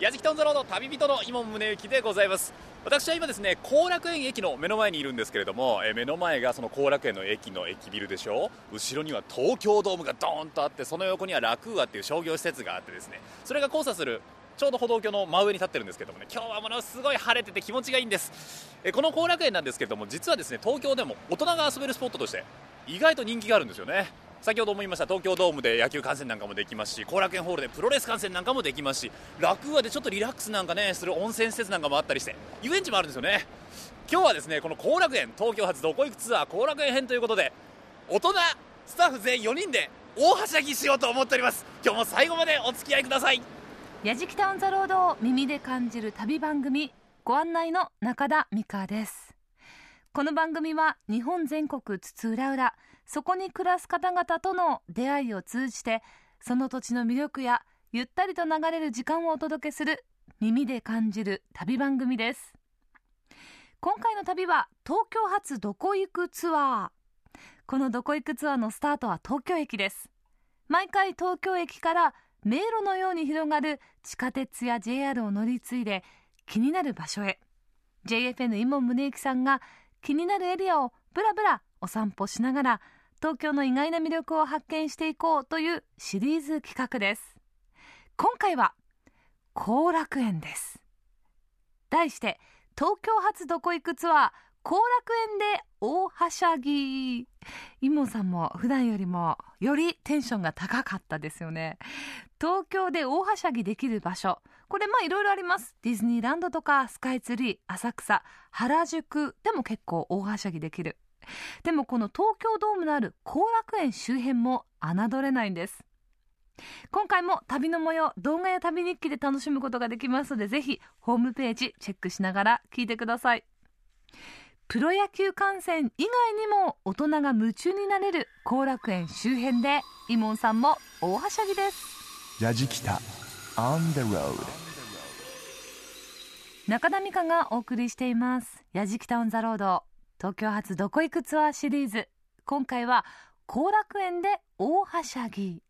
矢敷トンザロード旅人の今宗行でございます。私は今ですね後楽園駅の目の前にいるんですけれども、え目の前がその後楽園の駅の駅ビルでしょ後ろには東京ドームがドーンとあってその横にはラクーアっていう商業施設があってですね。それが交差するちょうど歩道橋の真上に立ってるんですけどもね。今日はものすごい晴れてて気持ちがいいんです。えこの後楽園なんですけども実はですね東京でも大人が遊べるスポットとして意外と人気があるんですよね。先ほども言いました東京ドームで野球観戦なんかもできますし後楽園ホールでプロレス観戦なんかもできますし楽屋でちょっとリラックスなんかねする温泉施設なんかもあったりして遊園地もあるんですよね。今日はですねこの後楽園東京発どこ行くツアー後楽園編ということで大人スタッフ全員4人で大はしゃぎしようと思っております。今日も最後までお付き合いください。やじきタウンザロードを耳で感じる旅番組ご案内の中田美香です。この番組は日本全国津々浦々そこに暮らす方々との出会いを通じてその土地の魅力やゆったりと流れる時間をお届けする耳で感じる旅番組です。今回の旅は東京発どこ行くツアー。このどこ行くツアーのスタートは東京駅です。毎回東京駅から迷路のように広がる地下鉄や JR を乗り継いで気になる場所へ。JFN 伊門宗行さんが気になるエリアをブラブラお散歩しながら東京の意外な魅力を発見していこうというシリーズ企画です。今回は後楽園です。題して東京発どこ行くツアー後楽園で大はしゃぎ。イモンさんも普段よりもよりテンションが高かったですよね。東京で大はしゃぎできる場所。これまあいろいろあります。ディズニーランドとかスカイツリー浅草原宿でも結構大はしゃぎできる。でもこの東京ドームのある後楽園周辺も侮れないんです。今回も旅の模様動画や旅日記で楽しむことができますのでぜひホームページチェックしながら聞いてください。プロ野球観戦以外にも大人が夢中になれる後楽園周辺でイモンさんも大はしゃぎです。ラジキタ On the road 中田美香がお送りしています「やじきた on the road」東京発どこ行くツアーシリーズ。今回は後楽園で大はしゃぎ。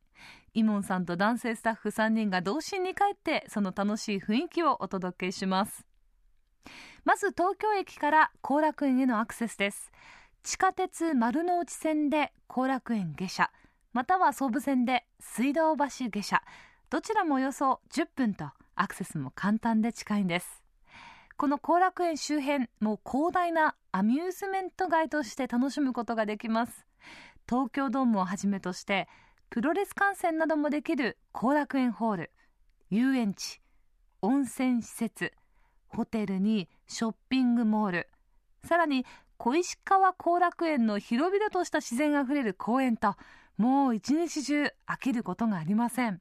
イモンさんと男性スタッフ3人が童心に帰ってその楽しい雰囲気をお届けします。まず東京駅から後楽園へのアクセスです。地下鉄丸の内線で後楽園下車。または総武線で水道橋下車。どちらもおよそ10分とアクセスも簡単で近いんです。この後楽園周辺もう広大なアミューズメント街として楽しむことができます。東京ドームをはじめとしてプロレス観戦などもできる後楽園ホール遊園地温泉施設ホテルにショッピングモールさらに小石川後楽園の広々とした自然あふれる公園ともう一日中飽きることがありません。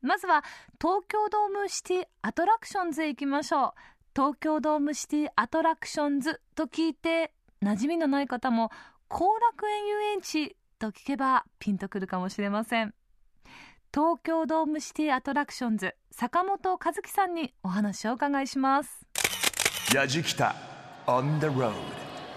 まずは東京ドームシティアトラクションズへ行きましょう。東京ドームシティアトラクションズと聞いて馴染みのない方も後楽園遊園地と聞けばピンとくるかもしれません。東京ドームシティアトラクションズ坂本和樹さんにお話をお伺いします。ラジキタ On the road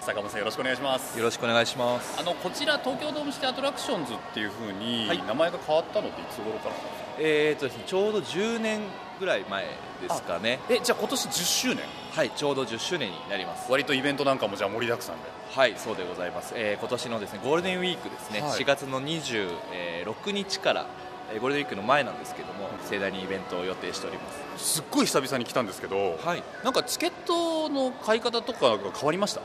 坂本さんよろしくお願いします。よろしくお願いします。あのこちら東京ドームシティアトラクションズっていう風にはい。名前が変わったのっていつ頃からなんですか？えーとですねちょうど10年ぐらい前ですかね。えじゃあ今年10周年？はいちょうど10周年になります。割とイベントなんかもじゃあ盛りだくさんで。はいそうでございます、えー今年のですねゴールデンウィークですね、はい。4月の26日から、えーゴールデンウィークの前なんですけども盛大にイベントを予定しております。すっごい久々に来たんですけど、はい。なんかチケットの買い方とかが変わりました？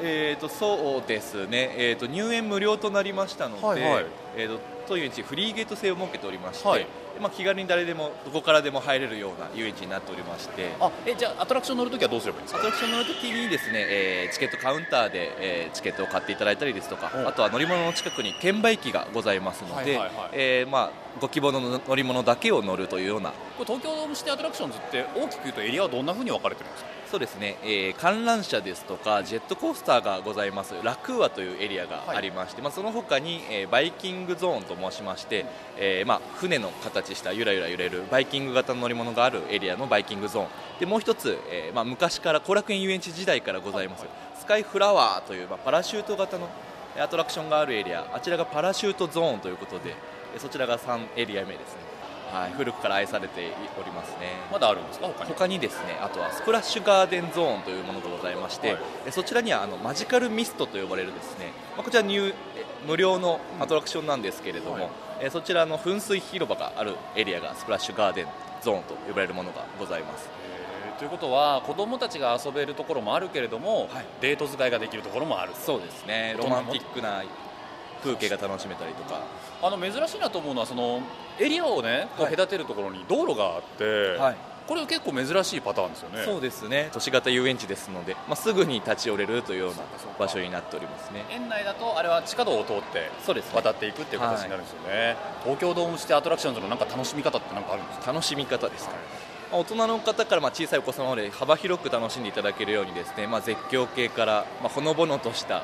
えーとそうですね、えー、と入園無料となりましたので、はいはい。えー、と当遊園地フリーゲート制を設けておりまして、はい。まあ、気軽に誰でもどこからでも入れるような遊園地になっておりましてあえじゃあアトラクション乗るときはどうすればいいんですか？アトラクション乗るときにですね、えーチケットカウンターで、えーチケットを買っていただいたりですとか、うんあとは乗り物の近くに券売機がございますので、はいはいはい。えーまあ、ご希望の乗り物だけを乗るというような。これ東京ドームシティアトラクションズって大きく言うとエリアはどんな風に分かれてるんですか？そうですね、えー観覧車ですとかジェットコースターがございます。ラクーアというエリアがありまして、まあ、その他に、えーバイキングゾーンと申しまして、えーまあ、船の形したゆらゆら揺れるバイキング型の乗り物があるエリアのバイキングゾーン。でもう一つ、えーまあ、昔から後楽園遊園地時代からございます、スカイフラワーという、まあ、パラシュート型のえーアトラクションがあるエリア。あちらがパラシュートゾーンということでえーそちらが3エリア目ですねはい、古くから愛されておりますね。まだあるんですか？他に。他にですねあとはスプラッシュガーデンゾーンというものがございまして、はい。えそちらにはあのマジカルミストと呼ばれるですね、まあ、こちら入え無料のアトラクションなんですけれども、はい。えそちらの噴水広場があるエリアがスプラッシュガーデンゾーンと呼ばれるものがございます。えー。ということは子供たちが遊べるところもあるけれども、はい。デート使いができるところもあるそうですね。ロマンティックな風景が楽しめたりとか。あの珍しいなと思うのはそのエリアをねこうはい隔てるところに道路があって、はい。これ結構珍しいパターンですよね。そうですね。都市型遊園地ですので、まあ、すぐに立ち寄れるというような場所になっておりますね。園内だとあれは地下道を通ってそうですね。渡っていくっていう形になるんですよね、東京ドームシティアトラクションズのなんか楽しみ方ってなんかあるんですか？楽しみ方ですか、まあ大人の方からまあ小さいお子様まで幅広く楽しんでいただけるようにですね、まあ、絶叫系からまあほのぼのとした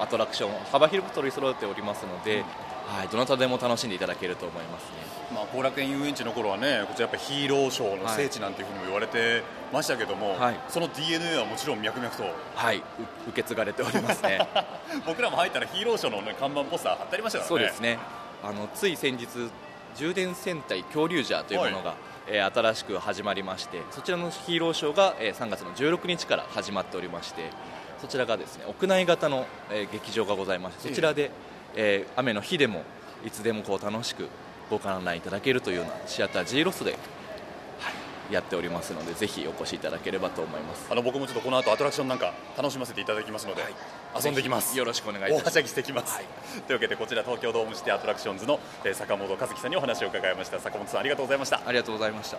アトラクション幅広く取り揃えておりますので、はい、どなたでも楽しんでいただけると思いますね。まあ、後楽園遊園地の頃はねこちらやっぱヒーローショーの聖地なんていうふうにも言われてましたけども、はい。その DNA はもちろん脈々と。はい、う受け継がれておりますね。僕らも入ったらヒーローショーの、ね、看板ポスター貼ってありましたね。そうですね。あのつい先日充電戦隊恐竜ジャーというものが、えー新しく始まりましてそちらのヒーローショーが、えー3月の16日から始まっておりましてそちらがですね屋内型の、えー劇場がございましてそちらで、えー雨の日でもいつでもこう楽しくご観覧いただけるというようなシアター G ロスで、はい、やっておりますのでぜひお越しいただければと思います。あの僕もちょっとこの後アトラクションなんか楽しませていただきますので、遊んできます。よろしくお願いいたします。はしゃぎしてきます、というわけでこちら東京ドームシティアトラクションズの、えー坂本和樹さんにお話を伺いました。坂本さんありがとうございました。ありがとうございました。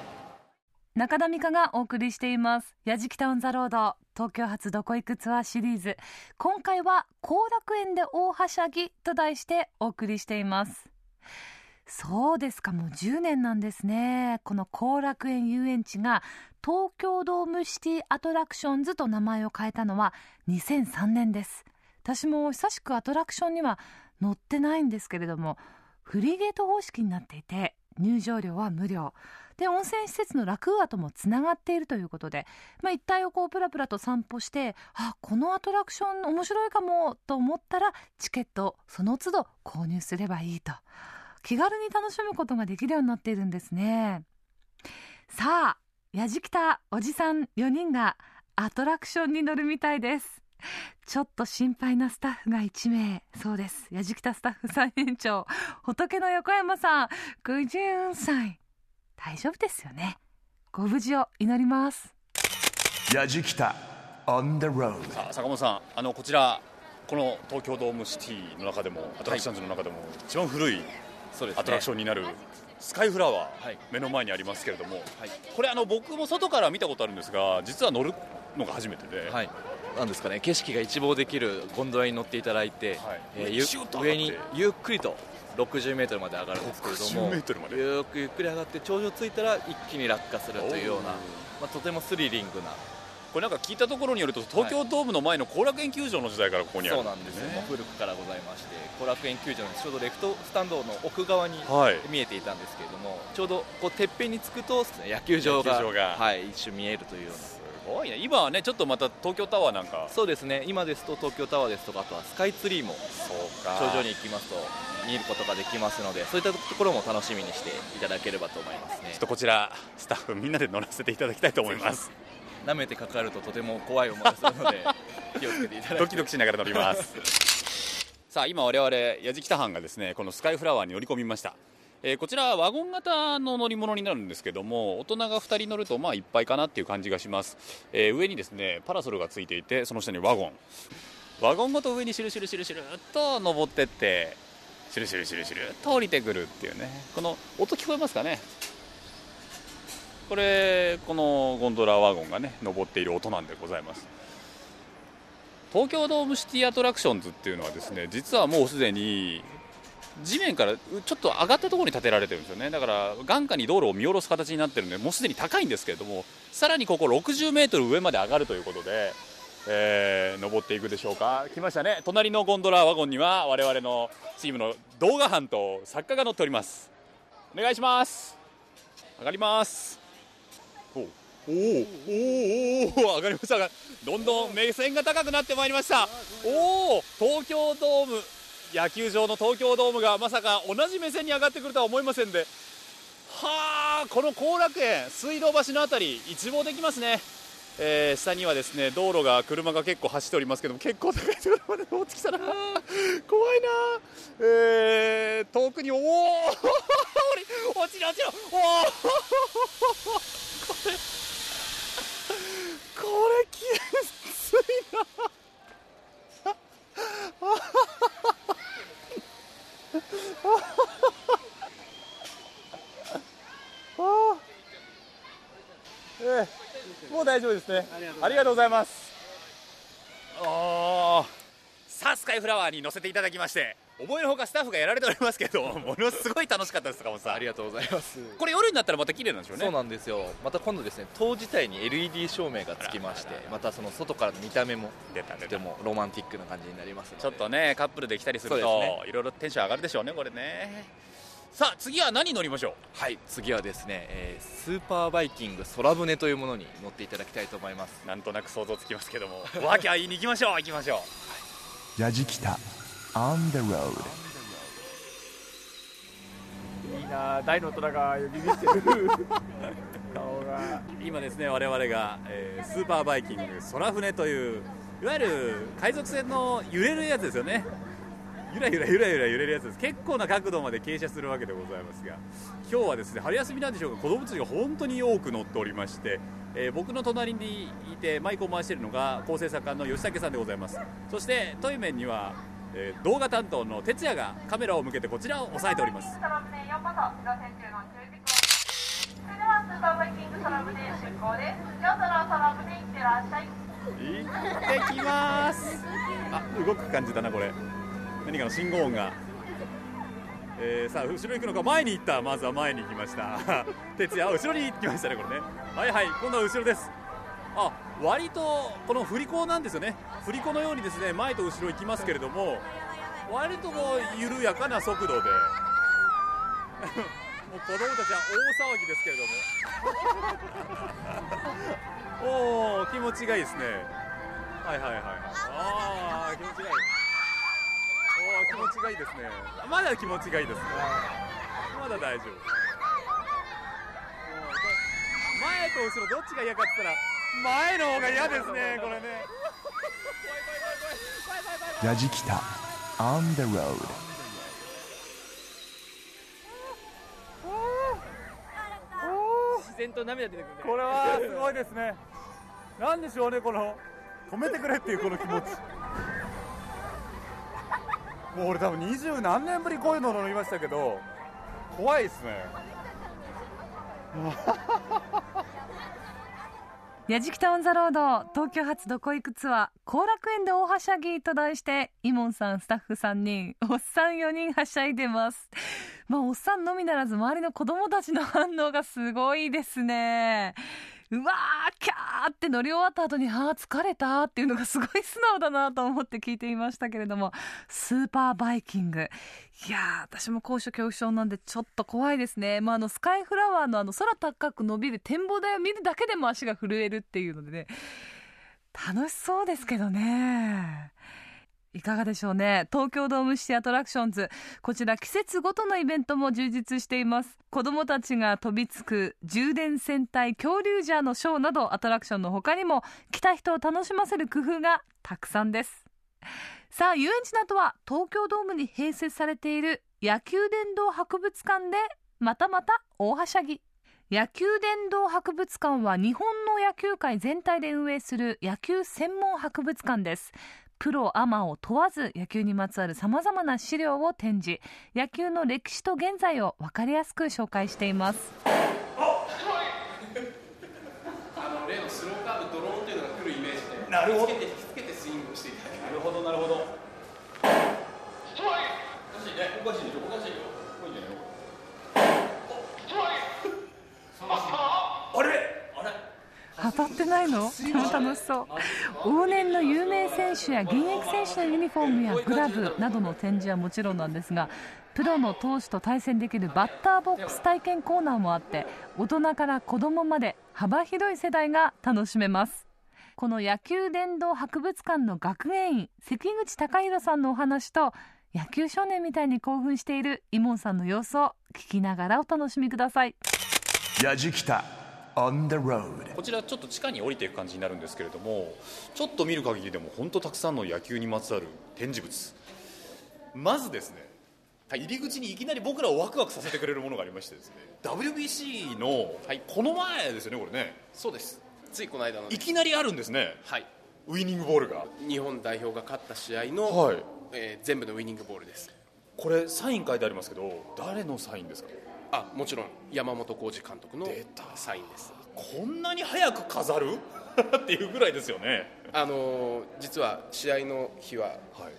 中田美香がお送りしています「やじきた on the road」東京発どこ行くツアーシリーズ。今回は「後楽園で大はしゃぎ」と題してお送りしています。そうですかもう10年なんですね。この後楽園遊園地が東京ドームシティアトラクションズと名前を変えたのは2003年です。私も久しくアトラクションには乗ってないんですけれどもフリーゲート方式になっていて入場料は無料。で温泉施設のラクーアともつながっているということで、まあ、一帯をこうプラプラと散歩してあこのアトラクション面白いかもと思ったらチケットをその都度購入すればいいと。気軽に楽しむことができるようになっているんですね。さあやじきたおじさん4人がアトラクションに乗るみたいです。ちょっと心配なスタッフが1名。そうです。やじきたスタッフ最年 長。仏の横山さん。54歳。大丈夫ですよね。ご無事を祈ります。やじきた。On the road さあ坂本さんあのこちらこの東京ドームシティの中でもアトラクションズの中でも一番古いアトラクションになるスカイフラワー、はい。目の前にありますけれども、はい。これあの僕も外から見たことあるんですが実は乗るのが初めてで、はい、なんですかね景色が一望できるゴンドラに乗っていただいて、はい。えー上に。ゆっくりと60メートルまで上がるんですけれども60メートルまで。ゆっくりゆっくり上がって頂上着いたら一気に落下するというようなまあ、とてもスリリングな。これなんか聞いたところによると東京ドームの前の後楽園球場の時代からここにある。そうなんですよ、もう古くからございまして後楽園球場のちょうどレフトスタンドの奥側にはい見えていたんですけれどもちょうどこうてっぺんにつくと野球場が野球場が。はい、一瞬見えるというような。すごいね。今はねちょっとまた東京タワーなんか。そうですね。今ですと東京タワーですとかあとはスカイツリーも頂上に行きますと見ることができますのでそういったところも楽しみにしていただければと思いますね。ちょっとこちらスタッフみんなで乗らせていただきたいと思います。舐めてかかるととても怖い思いがするので 気をつけていただドきキドキしながら乗ります。さあ今我々矢敷田班がですねこのスカイフラワーに乗り込みましたえーこちらワゴン型の乗り物になるんですけども大人が2人乗るとまあいっぱいかなっていう感じがします、えー上にですねパラソルがついていてその下にワゴン。ワゴンごと上にシュルシュルシュルシュルっと登ってってシュルシュルシュルシュルっと降りてくるっていうね。この音聞こえますかね？これこのゴンドラワゴンがね登っている音なんでございます。東京ドームシティアトラクションズっていうのはですね実はもうすでに地面からちょっと上がったところに建てられてるんですよね。だから眼下に道路を見下ろす形になってるんでもうすでに高いんですけれどもさらにここ60メートル上まで上がるということで、えー登っていくでしょうか。来ましたね。隣のゴンドラワゴンには我々のチームの動画班と作家が乗っております。お願いします。上がります。おおおおおお上がりました。がどんどん目線が高くなってまいりました。おお東京ドーム。野球場の東京ドームがまさか同じ目線に上がってくるとは思いませんで。はあこの後楽園水道橋のあたり一望できますね、えー下にはですね道路が車が結構走っておりますけども結構高いところまで落ちてきたな。怖いな、えー遠くにおお落ちる落ちるおおこれこれきついな。あ ええ。もう大丈夫ですね。ありがとうございます。あーさあスカイフラワーに乗せていただきまして思いのほかスタッフがやられておりますけど ものすごい楽しかったです坂本さん。ありがとうございます。これ夜になったらまた綺麗なんでしょうね。そうなんですよ。また今度ですね塔自体に LED 照明がつきましてまたその外からの見た目もとてもロマンティックな感じになりますちょっとねカップルで来たりするといろいろテンション上がるでしょうね。これねさあ次は何乗りましょう？はい次はですね、えースーパーバイキング空船というものに乗っていただきたいと思います。なんとなく想像つきますけども わけあいに行きましょう行きましょう。やじきた On the road. いいな大の大人がビビってる。顔が。今ですね我々が、えースーパーバイキング空船といういわゆる海賊船の揺れるやつですよね。ゆらゆらゆらゆら揺れるやつです。結構な角度まで傾斜するわけでございますが今日はですね春休みなんでしょうか。子供たちが本当に多く乗っておりまして、えー僕の隣にいてマイクを回しているのが構成作家の吉武さんでございます。そしてトイメンには、えー動画担当の哲也がカメラを向けてこちらを押さえております。いってらっしゃい行ってきます。あ動く感じだなこれ。何かの信号音が、えーさあ後ろ行くのか。前に行った。まずは前に行きました。哲也後ろに行きましたねこれね。はいはい今度は後ろです。あ割とこの振り子なんですよね。振り子のようにですね前と後ろ行きますけれども割とこう緩やかな速度で。もう子供たちは大騒ぎですけれども。おお気持ちがいいですね。はいはいはいああ気持ちがいい。おお気持ちがいいですね。まだ気持ちがいいですね。まだ大丈夫。前と後ろどっちが嫌かって言ったら前の方が嫌ですねこれね。やじきた。On the road 自然と涙出てくるね。これはすごいですね。なんでしょうねこの止めてくれっていうこの気持ち。もう俺多分二十何年ぶりこういうの乗りましたけど怖いですねやじきたオンザロード東京発どこ行くツアー後楽園で大はしゃぎと題してイモンさんスタッフ3人おっさん4人はしゃいでます。まあおっさんのみならず周りの子供たちの反応がすごいですね。うわーキャーって乗り終わった後にあー疲れたっていうのがすごい素直だなと思って聞いていましたけれども。スーパーバイキング。いやー私も高所恐怖症なんでちょっと怖いですね、まあ、あのスカイフラワーのあの空高く伸びる展望台を見るだけでも足が震えるっていうのでね。楽しそうですけどね。いかがでしょうね。東京ドームシティアトラクションズ。こちら季節ごとのイベントも充実しています。子供たちが飛びつく充電戦隊恐竜ジャーのショーなどアトラクションの他にも来た人を楽しませる工夫がたくさんです。さあ遊園地の後は東京ドームに併設されている野球殿堂博物館でまたまた大はしゃぎ。野球殿堂博物館は日本の野球界全体で運営する野球専門博物館です。プロアマを問わず野球にまつわるさまざまな資料を展示。野球の歴史と現在を分かりやすく紹介しています。あの例のスローカーブドローンというのが来るイメージでなるほど。引きつけて引きつけてスイングをしていただけなるほどなるほど。おかしいねおかしいでしょおかしいよこいいんじゃないあれあれ当たってないの？でも楽しそう。往年の有名選手や現役選手のユニフォームやグラブなどの展示はもちろんなんですがプロの投手と対戦できるバッターボックス体験コーナーもあって大人から子供まで幅広い世代が楽しめます。この野球殿堂博物館の学芸員関口隆弘さんのお話と野球少年みたいに興奮しているイモンさんの様子を聞きながらお楽しみください。やじきた on the road こちらちょっと地下に降りていく感じになるんですけれどもちょっと見る限りでも本当たくさんの野球にまつわる展示物。まずですね、入り口にいきなり僕らをワクワクさせてくれるものがありましてですね WBC のこの前ですよねこれね。そうです。ついこの間のいきなりあるんですね。はい。ウイニングボールが。日本代表が勝った試合の、はい。えー全部のウイニングボールです。これサイン書いてありますけど誰のサインですか？あもちろん山本浩二監督のサインです。こんなに早く飾る？っていうぐらいですよね。あのー実は試合の日ははい。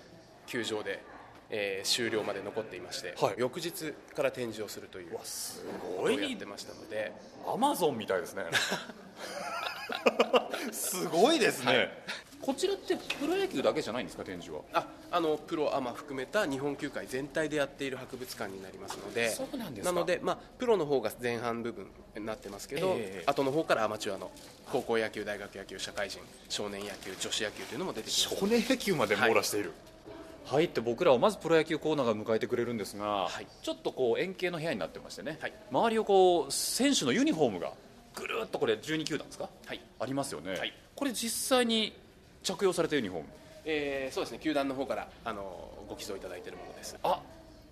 球場で、えー終了まで残っていまして、はい。翌日から展示をするというすこごいやってましたので。アマゾンみたいですね。すごいですね、はいこちらってプロ野球だけじゃないんですか展示は？ああのプロアマ含めた日本球界全体でやっている博物館になりますので。そうなんですか。ので、まあ、プロの方が前半部分になってますけど、ええ。後の方からアマチュアの高校野球大学野球社会人少年野球女子野球というのも出てきます。少年野球まで網羅している。はい、って僕らをまずプロ野球コーナーが迎えてくれるんですが、はい。ちょっとこう円形の部屋になってましてね、はい。周りをこう選手のユニフォームがぐるっとこれ12球団ですか、はい。ありますよね、はい。これ実際に着用されたユニフォームえーそうですね球団の方からあのご寄贈いただいているものです。あ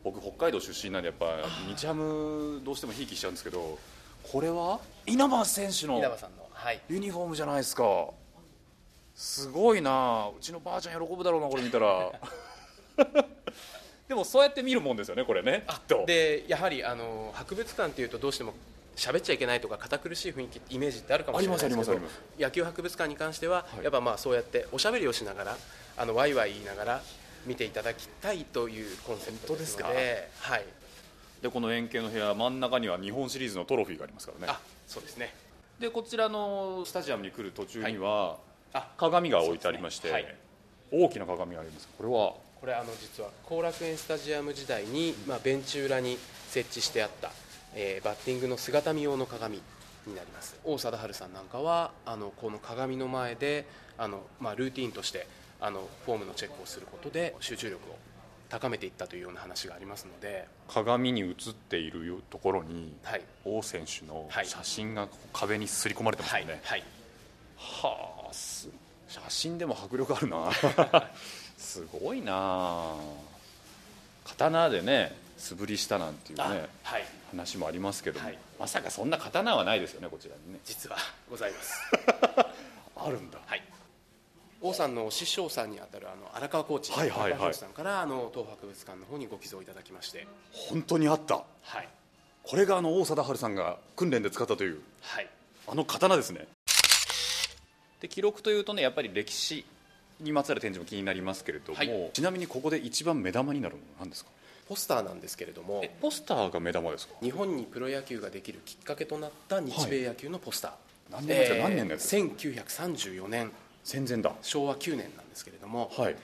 僕北海道出身なんでやっぱ日ハムどうしてもひいきしちゃうんですけどこれは稲葉選手の稲葉さんのはい。ユニフォームじゃないですか。すごいな。うちのばあちゃん喜ぶだろうなこれ見たら。でもそうやって見るもんですよねこれねきっと。でやはりあの博物館っていうとどうしても喋っちゃいけないとか堅苦しい雰囲気イメージってあるかもしれないですけど野球博物館に関しては、い。やっぱまあそうやっておしゃべりをしながらあのワイワイ言いながら見ていただきたいというコンセプトですのではい。でこの円形の部屋真ん中には日本シリーズのトロフィーがありますからね。あそうですね。でこちらのスタジアムに来る途中には、あ鏡が置いてありまして、そうですね。大きな鏡があります。これは？これあの実は後楽園スタジアム時代に、まあ、ベンチ裏に設置してあった、えーバッティングの姿見用の鏡になります。王貞治さんなんかはあのこの鏡の前であの、まあ、ルーティンとしてあのフォームのチェックをすることで集中力を高めていったというような話がありますので、鏡に映っているところにはい。王選手のはい。写真が壁に刷り込まれてますよね、はい、はあす写真でも迫力あるな。すごいな刀でね素振りしたなんていうあねはい、話もありますけども、はい。まさかそんな刀はないですよねこちらにね。実はございます、あるんだ。はい、王さんのお師匠さんにあたるあの荒川コーチ、はいはいはい。さんからあの東博物館の方にご寄贈いただきまして、本当にあった。はい。これがあの王貞治さんが訓練で使ったというはい、あの刀ですね。で記録というとねやっぱり歴史にまつわる展示も気になりますけれども、はい。ちなみにここで一番目玉になるのは何ですか？ポスターなんですけれどもえポスターが目玉ですか？日本にプロ野球ができるきっかけとなった日米野球のポスター、何年ですか？何年です1934年。戦前だ。昭和9年なんですけれども、はい。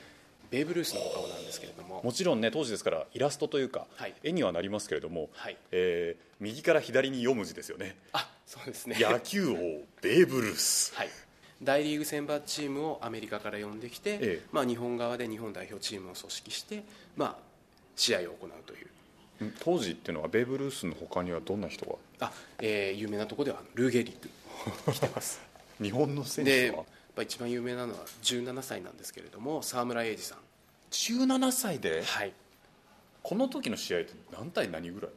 ベーブ・ルースのお顔なんですけれども。もちろんね当時ですからイラストというか、はい。絵にはなりますけれども、はい。えー右から左に4文字ですよね。あそうですね。野球王ベーブ・ルース。はい、大リーグ選抜チームをアメリカから呼んできて、ええ。まあ、日本側で日本代表チームを組織して、まあ、試合を行うという。ん当時っていうのはベーブ・ルースの他にはどんな人が？あ、えー有名なところではルーゲリック。来てます。日本の選で手は一番有名なのは17歳なんですけれども沢村栄治さん。17歳で？はい。この時の試合って何対何ぐらい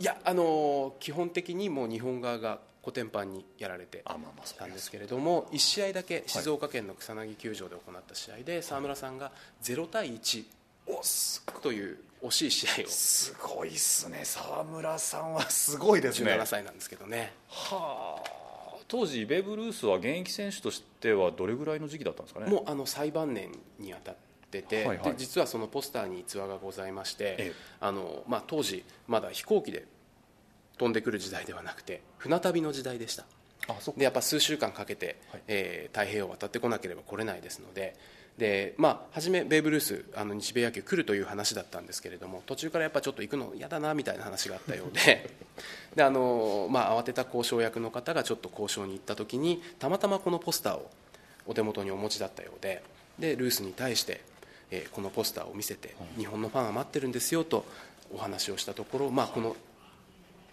いやあのー基本的にもう日本側がコテンパンにやられてあまあまあそうたんですけれども1試合だけ静岡県の草薙球場で行った試合で沢村さんが0対1おすという惜しい試合を。すごいっすね。沢村さんはすごいですね。17歳なんですけどね。はあ。当時ベーブ・ルースは現役選手としてはどれぐらいの時期だったんですかね？もうあの最晩年に当たってて、はいはい。で実はそのポスターに逸話がございまして、ええ。あのまあ、当時まだ飛行機で飛んでくる時代ではなくて船旅の時代でしたでやっぱ数週間かけて、はい。えー太平洋を渡ってこなければ来れないですので。で、まあ、初めベーブ・ルースあの日米野球来るという話だったんですけれども途中からやっぱちょっと行くの嫌だなみたいな話があったようで。であの、まあ、慌てた交渉役の方がちょっと交渉に行った時にたまたまこのポスターをお手元にお持ちだったようででルースに対して、えーこのポスターを見せて、日本のファンは待ってるんですよとお話をしたところ、まあ、この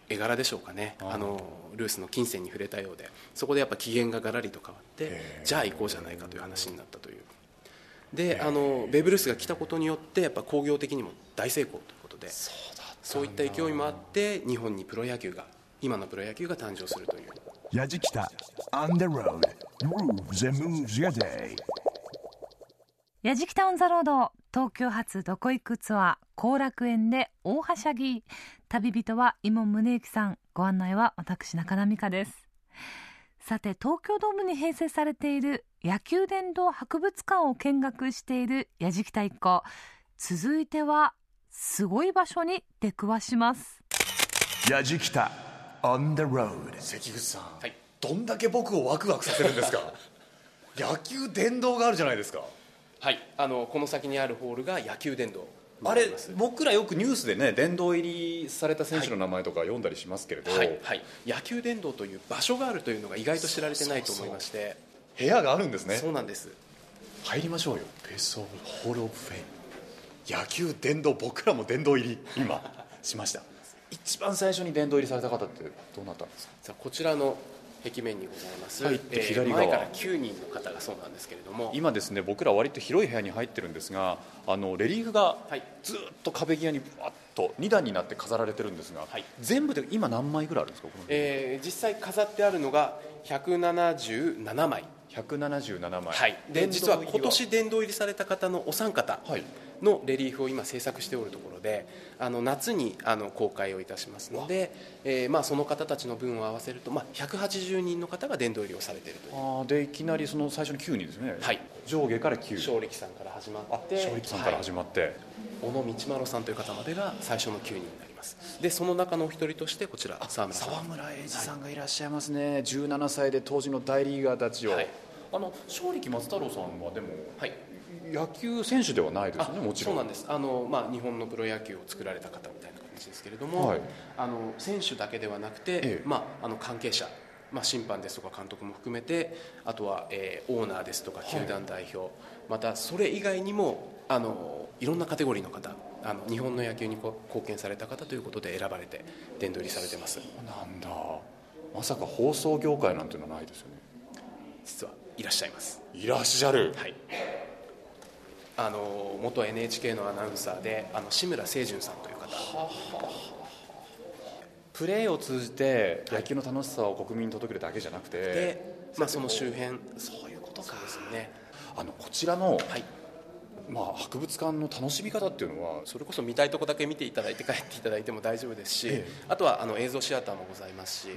絵柄でしょうかね。あのルースの金銭に触れたようで。そこでやっぱ機嫌ががらりと変わってじゃあ行こうじゃないかという話になったという。であのベーブ・ルースが来たことによってやっぱ工業的にも大成功ということでそういった勢いもあって日本にプロ野球が今のプロ野球が誕生するという。やじきた。On the road. Grooves and moves your day. やじきたオンザロード東京発どこ行くツアー後楽園で大はしゃぎ。旅人は伊門宗行さん。ご案内は私中田美香です。さて東京ドームに併設されている野球殿堂博物館を見学しているやじきた一行続いてはすごい場所に出くわします。やじきた On the road 関口さん、はい。どんだけ僕をワクワクさせるんですか？野球殿堂があるじゃないですかはい。あのこの先にあるホールが野球殿堂。にあれ僕らよくニュースでね殿堂入りされた選手の名前とか読んだりしますけれど、はい、はい、野球殿堂という場所があるというのが意外と知られてないと思いまして。部屋があるんですね。そうなんです。入りましょうよ。 Baseball Hall of Fame 野球殿堂僕らも殿堂入り今しました。一番最初に殿堂入りされた方ってどうなったんですか？さあこちらの壁面にございます、はい。で左側。前から9人の方がそうなんですけれども。今ですね僕ら割と広い部屋に入ってるんですがあのレリーフがはい。ずっと壁際にバッと2段になって飾られてるんですが、はい。全部で今何枚ぐらいあるんですかこのえー実際飾ってあるのが177枚。177枚、はい、で実は今年殿堂入りされた方のお三方。はいのレリーフを今制作しておるところであの夏にあの公開をいたしますので、えーまあ、その方たちの分を合わせると、まあ、180人の方が殿堂入りをされているという。あーでいきなりその最初に9人ですね、はい。上下から9勝力さんから始まあって勝力さんから始まって、はい。小野道丸さんという方までが最初の9人になります。でその中のお一人としてこちら沢村さん。沢村栄治さんがいらっしゃいますね、17歳で当時の大リーガーたちを、はい。あの勝力松太郎さんはでもはい野球選手ではないですよねあもちろん。そうなんです。あの、まあ、日本のプロ野球を作られた方みたいな感じですけれども、はい。あの選手だけではなくて、ええ。まあ、あの関係者、まあ、審判ですとか監督も含めてあとは、えーオーナーですとか球団代表、またそれ以外にもあのいろんなカテゴリーの方あの日本の野球にこ貢献された方ということで選ばれて殿堂入りされてます。なんだ。まさか放送業界なんていうのはないですよね。実はいらっしゃいます。いらっしゃる。はいあの元 NHK のアナウンサーであの志村清純さんという方。プレーを通じて野球の楽しさを国民に届けるだけじゃなくてで、まあ、その周辺。そういうことか。ですよね。あのこちらの、はい。まあ、博物館の楽しみ方っていうのはそれこそ見たいとこだけ見ていただいて帰っていただいても大丈夫ですし、ええ。あとはあの映像シアターもございますし、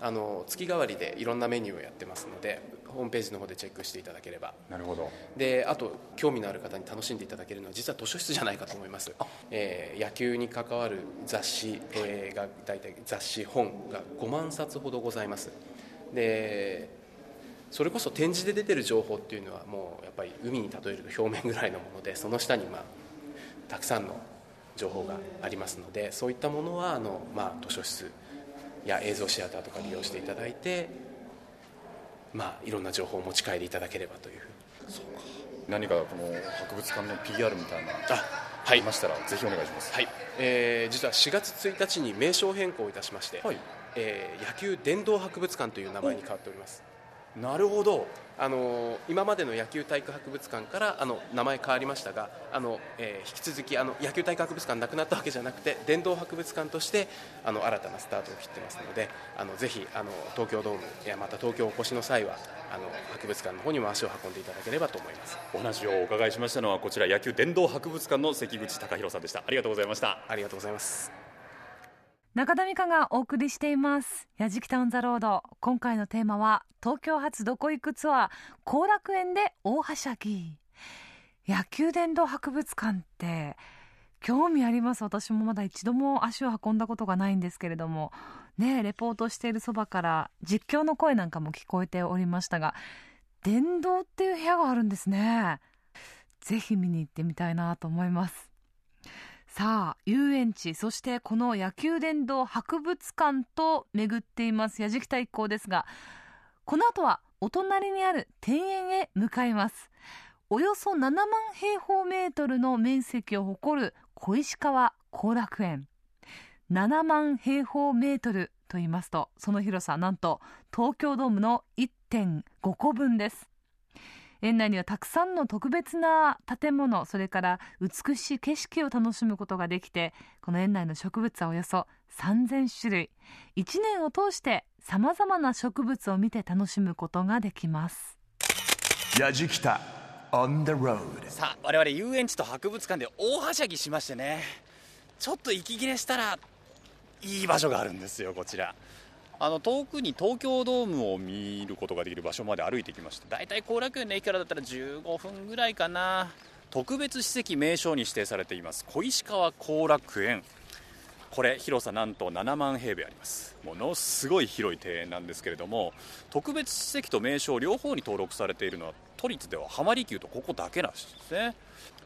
あの月替わりでいろんなメニューをやってますのでホームページの方でチェックしていただければ。なるほど。であと興味のある方に楽しんでいただけるのは実は図書室じゃないかと思います、えー野球に関わる雑誌、えーが大体雑誌本が5万冊ほどございます。でそれこそ展示で出てる情報っていうのはもうやっぱり海に例えると表面ぐらいのものでその下にまあたくさんの情報がありますのでそういったものはあの、まあ、図書室や映像シアターとか利用していただいて、まあ、いろんな情報を持ち帰りいただければというふうに。何かこの博物館の PR みたいなあありましたらぜひお願いします。はい、えー実は4月1日に名称変更いたしまして、はい。えー野球殿堂博物館という名前に変わっております。なるほどあのー今までの野球体育博物館からあの名前変わりましたがあの、えー引き続きあの野球体育博物館なくなったわけじゃなくて殿堂博物館としてあの新たなスタートを切ってますのであのぜひあの東京ドームやまた東京お越しの際はあの博物館の方にも足を運んでいただければと思います。お話をお伺いしましたのはこちら野球殿堂博物館の関口隆弘さんでした。ありがとうございました。ありがとうございます中田美香がお送りしています「やじきたオンザロード」今回のテーマは東京発どこ行くツアー後楽園で大はしゃぎ。野球殿堂博物館って興味あります。私もまだ一度も足を運んだことがないんですけれども。ねレポートしているそばから実況の声なんかも聞こえておりましたが殿堂っていう部屋があるんですね。ぜひ見に行ってみたいなと思います。さあ遊園地そしてこの野球殿堂博物館と巡っています矢敷太一行ですがこの後はお隣にある庭園へ向かいます。およそ7万平方メートルの面積を誇る小石川後楽園。7万平方メートルと言いますとその広さなんと東京ドームの1.5個分です。園内にはたくさんの特別な建物それから美しい景色を楽しむことができてこの園内の植物はおよそ3000種類。1年を通してさまざまな植物を見て楽しむことができます。やじきた on the road. さあ我々遊園地と博物館で大はしゃぎしましてね。ちょっと息切れしたらいい場所があるんですよこちらあの遠くに東京ドームを見ることができる場所まで歩いてきました大体後楽園の駅からだったら15分ぐらいかな。特別史跡名称に指定されています。小石川後楽園。これ広さなんと7万平米あります。ものすごい広い庭園なんですけれども特別史跡と名称両方に登録されているのは都立では浜離宮とここだけらしいですね、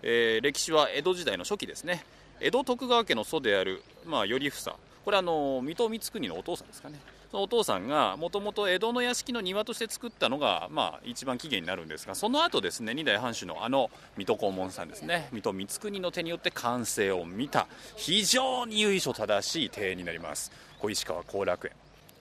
えー歴史は江戸時代の初期ですね。江戸徳川家の祖である、まあ、頼房。これあの水戸光圀のお父さんですかね。そのお父さんがもともと江戸の屋敷の庭として作ったのが、まあ、一番起源になるんですがその後ですね二代藩主のあの水戸黄門さんですね水戸光圀の手によって完成を見た非常に由緒正しい庭園になります。小石川後楽園。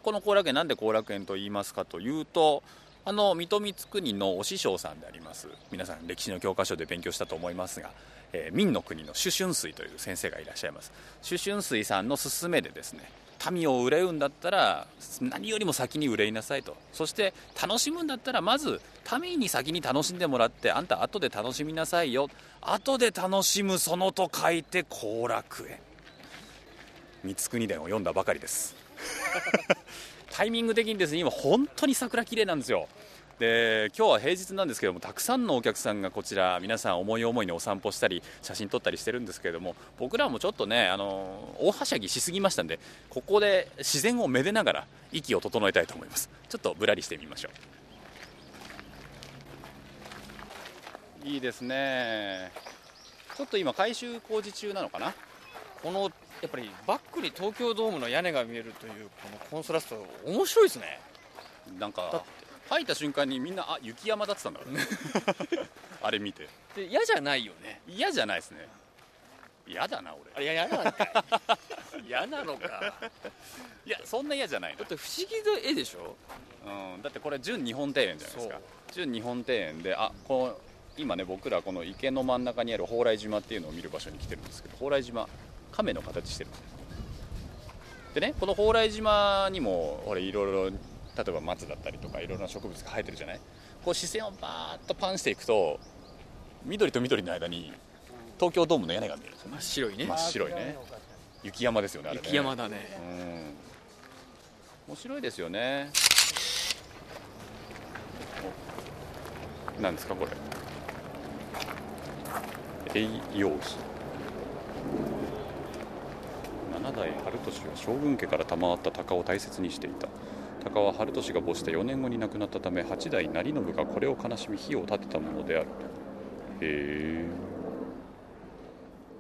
この後楽園なんで後楽園と言いますかというとあの水戸光圀のお師匠さんであります皆さん歴史の教科書で勉強したと思いますが、えー明の国の朱春水という先生がいらっしゃいます。朱春水さんの勧めでですね民を憂うんだったら何よりも先に憂いなさいと。そして楽しむんだったらまず民に先に楽しんでもらってあんた後で楽しみなさいよ。後で楽しむそのと書いて後楽園。光圀伝を読んだばかりです。タイミング的にですね今本当に桜綺麗なんですよで今日は平日なんですけどもたくさんのお客さんがこちら皆さん思い思いにお散歩したり写真撮ったりしてるんですけれども僕らもちょっとねあの大はしゃぎしすぎましたんでここで自然をめでながら息を整えたいと思います。ちょっとぶらりしてみましょう。いいですね。ちょっと今改修工事中なのかな？このやっぱりバックに東京ドームの屋根が見えるというこのコントラスト面白いですね。なんか入った瞬間にみんなあ雪山だってたんだろうね。あれ見て。で嫌じゃないよね。嫌じゃないですね。嫌だな俺。あいや嫌なんかい。嫌なのか。いやそんな嫌じゃないだって不思議な絵でしょ？な、うん、だってこれ純日本庭園じゃないですか。純日本庭園であこの今ね僕らこの池の真ん中にある蓬莱島っていうのを見る場所に来てるんですけど蓬莱島亀の形してる。んですよでねこの蓬莱島にも俺いろいろ例えば松だったりとかいろいろな植物が生えてるじゃない？こう視線をバーッとパンしていくと緑と緑の間に東京ドームの屋根が見えるんですよね。真っ白いね。真っ白いね。雪山ですよねあれね。雪山だね。うん。面白いですよね。お何ですかこれ。栄養費七代春俊は将軍家から賜った鷹を大切にしていた鷹は春俊が没した4年後に亡くなったため八代成信がこれを悲しみ火を立てたものであるへえ。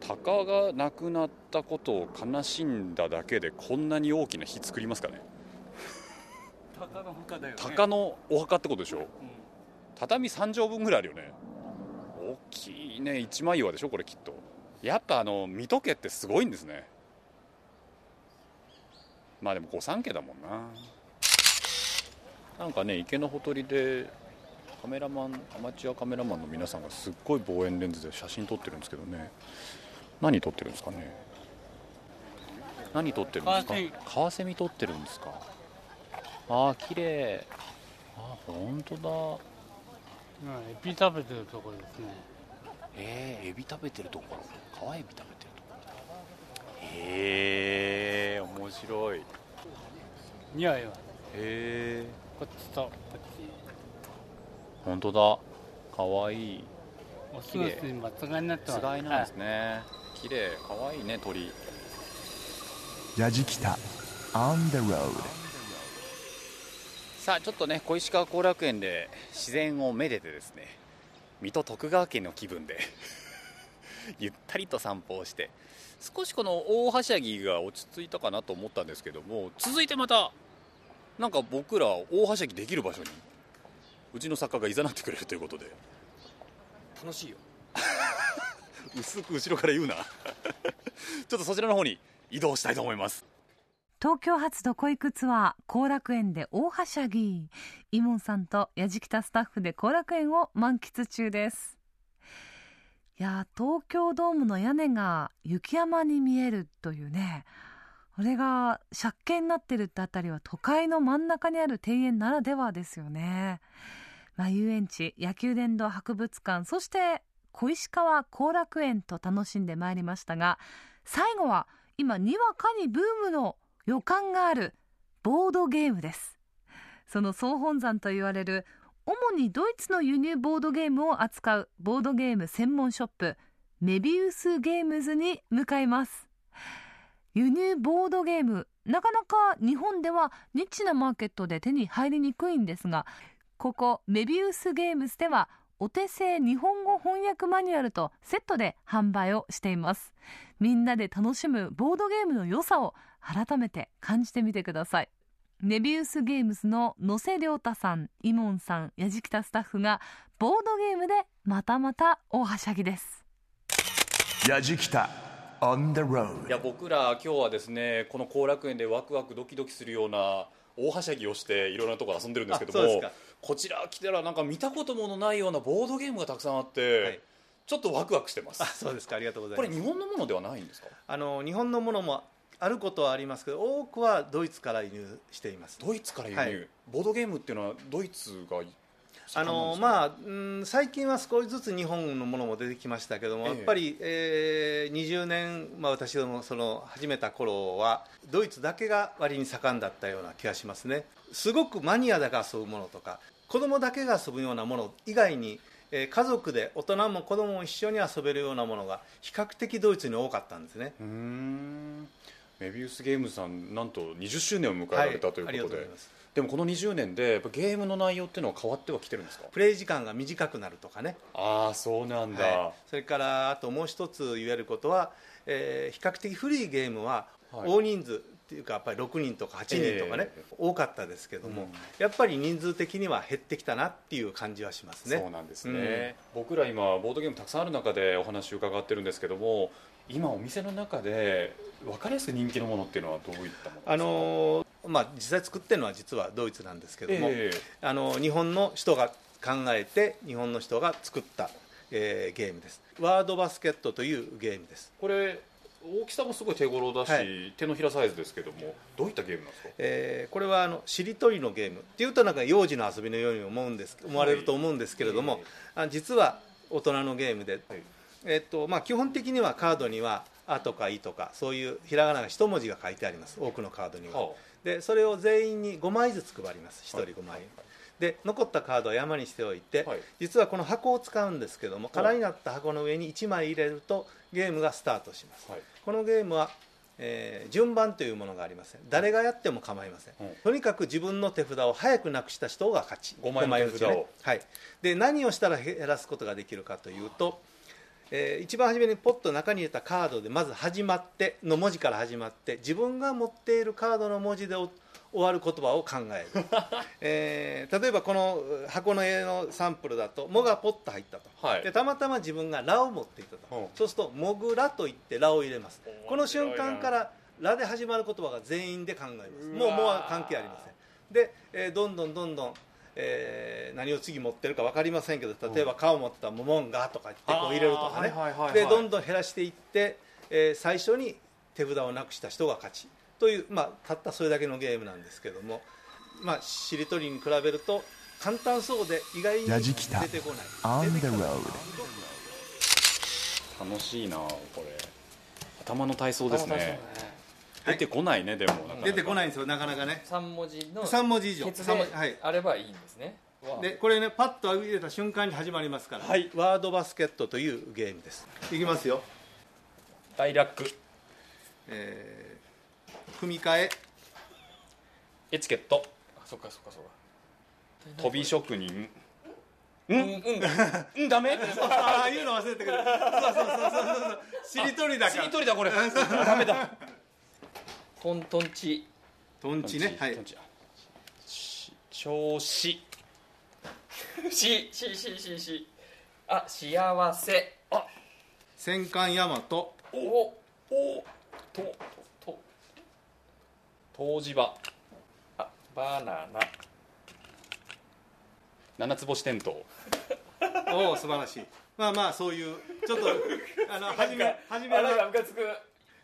鷹が亡くなったことを悲しんだだけでこんなに大きな火作りますかね。鷹の墓だよ鷹のお墓ってことでしょ、畳3畳分ぐらいあるよね。大きいね。一枚岩でしょこれきっと。やっぱあの水戸家ってすごいんですね。まあでも御三家だもんななんかね池のほとりでカメラマンアマチュアカメラマンの皆さんがすっごい望遠レンズで写真撮ってるんですけどね。何撮ってるんですかね？何撮ってるんですか？カワセミ撮ってるんですか？ああ綺麗。あ本当だ。エビ食べてるところですね。えー、エビ食べてるところ？川エビ食べてるところ。へえ面白い。へ匂いは。えこっちと。こっ本当だ。かわいい。ちオスメスにまつがいになってつます。がいなんですね。綺麗。かわいいね鳥。やじきた。On the road さあちょっとね小石川後楽園で自然をめでてですね水戸徳川家の気分で ゆったりと散歩をして少しこの大はしゃぎが落ち着いたかなと思ったんですけども続いてまたなんか僕ら大はしゃぎできる場所にうちの作家が誘ってくれるということで。楽しいよ。薄く後ろから言うな。ちょっとそちらの方に移動したいと思います。東京発どこ行くツアー後楽園で大はしゃぎ。イモンさんとやじきたスタッフで後楽園を満喫中です。いやー東京ドームの屋根が雪山に見えるというねこれが借景になってるってあたりは都会の真ん中にある庭園ならではですよね、まあ、遊園地野球殿堂博物館そして小石川後楽園と楽しんでまいりましたが最後は今にわかにブームの予感があるボードゲームです。その総本山と言われる主にドイツの輸入ボードゲームを扱うボードゲーム専門ショップメビウスゲームズに向かいます。輸入ボードゲーム。なかなか日本ではニッチなマーケットで手に入りにくいんですがここメビウスゲームズではお手製日本語翻訳マニュアルとセットで販売をしています。みんなで楽しむボードゲームの良さを改めて感じてみてください。メビウスゲームズの野瀬亮太さん、イモンさん、やじきたスタッフがボードゲームでまたまた大はしゃぎです。やじきた on the い road や僕ら今日はですねこの後楽園でワクワクドキドキするような大はしゃぎをしていろんなところ遊んでるんですけどもこちら来たらなんか見たことものないようなボードゲームがたくさんあって、はい。ちょっとワクワクしてます。あそうですか。ありがとうございこれます日本のものではないんですか？あの日本のものもあることはありますけど多くはドイツから輸入しています。ドイツから輸入、はい。ボードゲームっていうのはドイツがあのまあ、うん最近は少しずつ日本のものも出てきましたけども、ええ。やっぱり、えー20年、まあ、私どもその始めた頃はドイツだけが割に盛んだったような気がしますね。すごくマニアだが遊ぶものとか子供だけが遊ぶようなもの以外に、えー家族で大人も子供も一緒に遊べるようなものが比較的ドイツに多かったんですね。うーん。メビウスゲームズさんなんと20周年を迎えられたというはいありがことで、でもこの20年でやっぱゲームの内容っていうのは変わってはきてるんですか？プレイ時間が短くなるとかね。ああそうなんだ、はい、それからあともう一つ言えることは、えー比較的古いゲームははい。大人数っていうかやっぱり6人とか8人とかね、え多かったですけども、うん。やっぱり人数的には減ってきたなっていう感じはしますね。そうなんですね、僕ら今ボードゲームたくさんある中でお話を伺ってるんですけども今お店の中で分かりやすく人気のものっていうのはどういったものですか？あのーまあ、実際作ってるのは実はドイツなんですけども、えあの日本の人が考えて日本の人が作った、えーゲームです。ワードバスケットというゲームです。これ大きさもすごい手頃だし、はい。手のひらサイズですけどもどういったゲームなんですか？えーこれはあのしりとりのゲーム。っていうとなんか幼児の遊びのように思うんです思われると思うんですけれども、あ実は大人のゲームで、はい。えっとまあ、基本的にはカードには「あ」とか「い」とかそういうひらがなが一文字が書いてあります。多くのカードには、はでそれを全員に5枚ずつ配ります。1人5枚、で残ったカードは山にしておいて、はい。実はこの箱を使うんですけども空になった箱の上に1枚入れるとゲームがスタートします、はい。このゲームは、えー順番というものがありません。誰がやっても構いません、うん。とにかく自分の手札を早くなくした人が勝ち。五枚の手札を。五ね。はい、で何をしたら減らすことができるかというと、えー一番初めにポッと中に入れたカードでまず始まっての文字から始まって自分が持っているカードの文字でお終わる言葉を考える、えー例えばこの箱の絵のサンプルだと「も」がポッと入ったと、はい。でたまたま自分が「ら」を持っていたと、うん。そうすると「もぐら」と言って「ら」を入れます。この瞬間から「ら」で始まる言葉が全員で考えます。もう「も」は関係ありません。で、えーどんどんどんどん、えー何を次持ってるか分かりませんけど例えば「か」を持ってたら「ももんが」とか言ってこう入れるとかね。あーはいはいはいはい。でどんどん減らしていって、えー最初に手札をなくした人が勝ちという、まあ、たったそれだけのゲームなんですけども、まあ、しりとりに比べると簡単そうで意外にやじきた。出てこない。楽しいなこれ。頭の体操ですね。ね出てこないねでもなかなか。出てこないんですよなかなかね。3文字の3文字以上。ケツ三文字はい。であればいいんですね。でこれねパッと入れた瞬間に始まりますから、はいワードバスケットというゲームです。いきますよ、大ラック。えー組み替え。エチケット。あそっかそっかそっか。飛び職人。うんうん。うんダメ？ああいうの忘れてくれそうそうそうそうそう。しりとりだから。しりとりだこれ。ダメだトントンチ。トンチね。はい。トンチ。し調子。しししししし。あ幸せ。あ。戦艦大和おおおとと。湯治場。あバナナ。七つ星テントおお素晴らしい。まあまあそういうちょっとあの初め初めあなんかはムカつく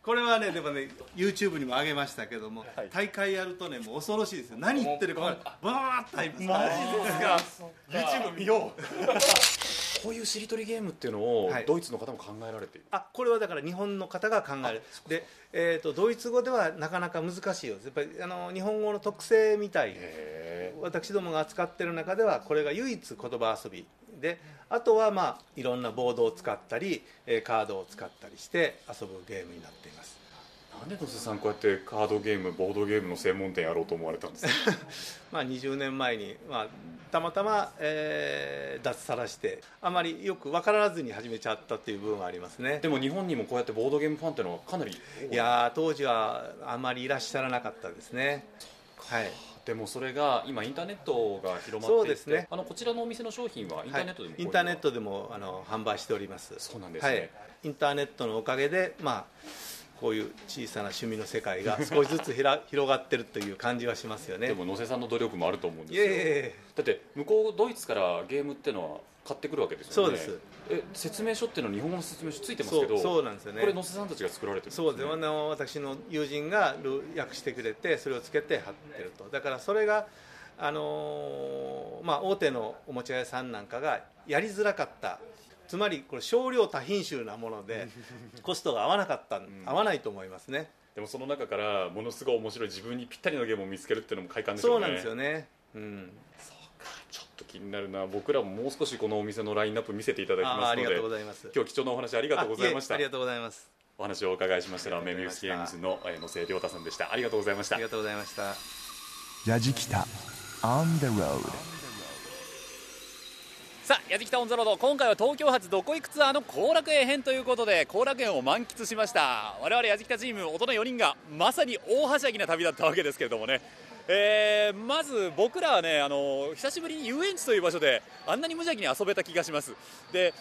これはねでもね YouTube にも上げましたけども、大会やるとねもう恐ろしいですよ。何言ってるかバーッと入りますマジですか？YouTube 見よう。こういうしりとりゲームっていうのをはい。ドイツの方も考えられている、あこれはだから日本の方が考える。で、えー、とドイツ語ではなかなか難しいよやっぱりあの日本語の特性みたい。へ私どもが扱ってる中ではこれが唯一言葉遊びであとはまあいろんなボードを使ったりえーカードを使ったりして遊ぶゲームになっています。ーなんで野瀬さんこうやってカードゲームボードゲームの専門店やろうと思われたんですか？まあ20年前に、まあ、たまたま、えー脱サラしてあまりよく分からずに始めちゃったっていう部分はありますね。でも日本にもこうやってボードゲームファンっていうのはかなりい。やー当時はあまりいらっしゃらなかったですね。はいでもそれが今インターネットが広まっていてね。あのこちらのお店の商品はインターネットでも、はい、インターネットでもあの販売しております。そうなんですね。はい、インターネットのおかげでまあこういう小さな趣味の世界が 少しずつひら広がってるという感じはしますよね。でも野瀬さんの努力もあると思うんですよ。だって向こうドイツからゲームっていうのは買ってくるわけですよね。そうです。え説明書っていうのは日本語の説明書ついてますけどそうなんですよね。これ野瀬さんたちが作られてるんです、ね、そうです。あの私の友人が訳してくれてそれをつけて貼ってると。だからそれがあのーまあ、大手のおもちゃ屋さんなんかがやりづらかった。つまりこれ少量多品種なもので コストが合わなかった、合わないと思いますね。でもその中からものすごい面白い自分にぴったりのゲームを見つけるっていうのも快感ですよね。そうなんですよね。うんと気になるな。僕らももう少しこのお店のラインナップ見せていただきますのでありがとうございます。今日貴重なお話ありがとうございました。ありがとうございますお話をお伺いしましたのはメミウスゲームズのえー野瀬亮太さんでした。ありがとうございました。ありがとうございました。やじきた。On the road さあ、やじきた。オンザロード、今回は東京発どこ行くツアーの後楽園編ということで、後楽園を満喫しました。我々やじきたチーム、大人4人がまさに大はしゃぎな旅だったわけですけれどもね。えーまず僕らはねあの久しぶりに遊園地という場所であんなに無邪気に遊べた気がします。で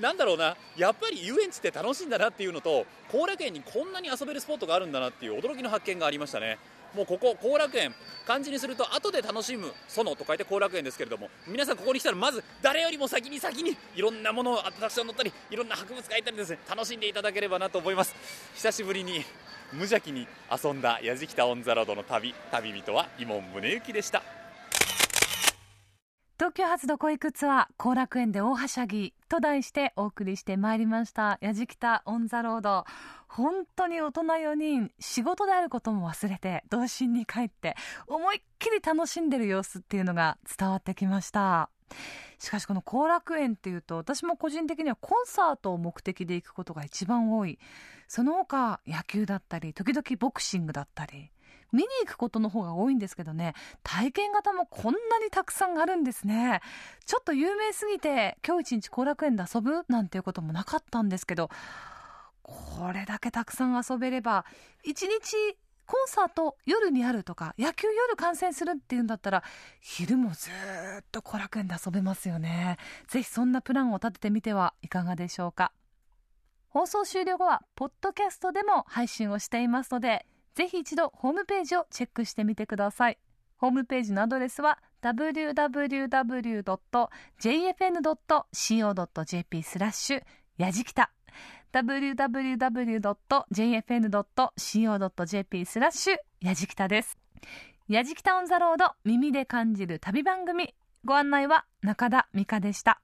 なんだろうなやっぱり遊園地って楽しいんだなっていうのと後楽園にこんなに遊べるスポットがあるんだなっていう驚きの発見がありましたね。もうここ後楽園漢字にすると後で楽しむ園と書いて後楽園ですけれども皆さんここに来たらまず誰よりも先に先にいろんなものをアトラクション乗ったりいろんな博物館行ったりですね楽しんでいただければなと思います。久しぶりに無邪気に遊んだやじきたオンザロードの旅旅人は伊門宗行でした。東京発どこ行くツアー後楽園で大はしゃぎと題してお送りしてまいりましたやじきたオンザロード本当に大人4人仕事であることも忘れて童心に帰って思いっきり楽しんでる様子っていうのが伝わってきました。しかしこの後楽園っていうと私も個人的にはコンサートを目的で行くことが一番多い。その他野球だったり時々ボクシングだったり見に行くことの方が多いんですけどね。体験型もこんなにたくさんあるんですね。ちょっと有名すぎて今日一日後楽園で遊ぶなんていうこともなかったんですけどこれだけたくさん遊べれば一日コンサート夜にあるとか野球夜観戦するっていうんだったら昼もずっと後楽園で遊べますよね。ぜひそんなプランを立ててみてはいかがでしょうか。放送終了後はポッドキャストでも配信をしていますのでぜひ一度ホームページをチェックしてみてください。ホームページのアドレスは www.jfn.co.jp スラッシュやじきた。www.jfn.co.jp スラッシュやじきたです。やじきたオンザロード耳で感じる旅番組。ご案内は中田美香でした。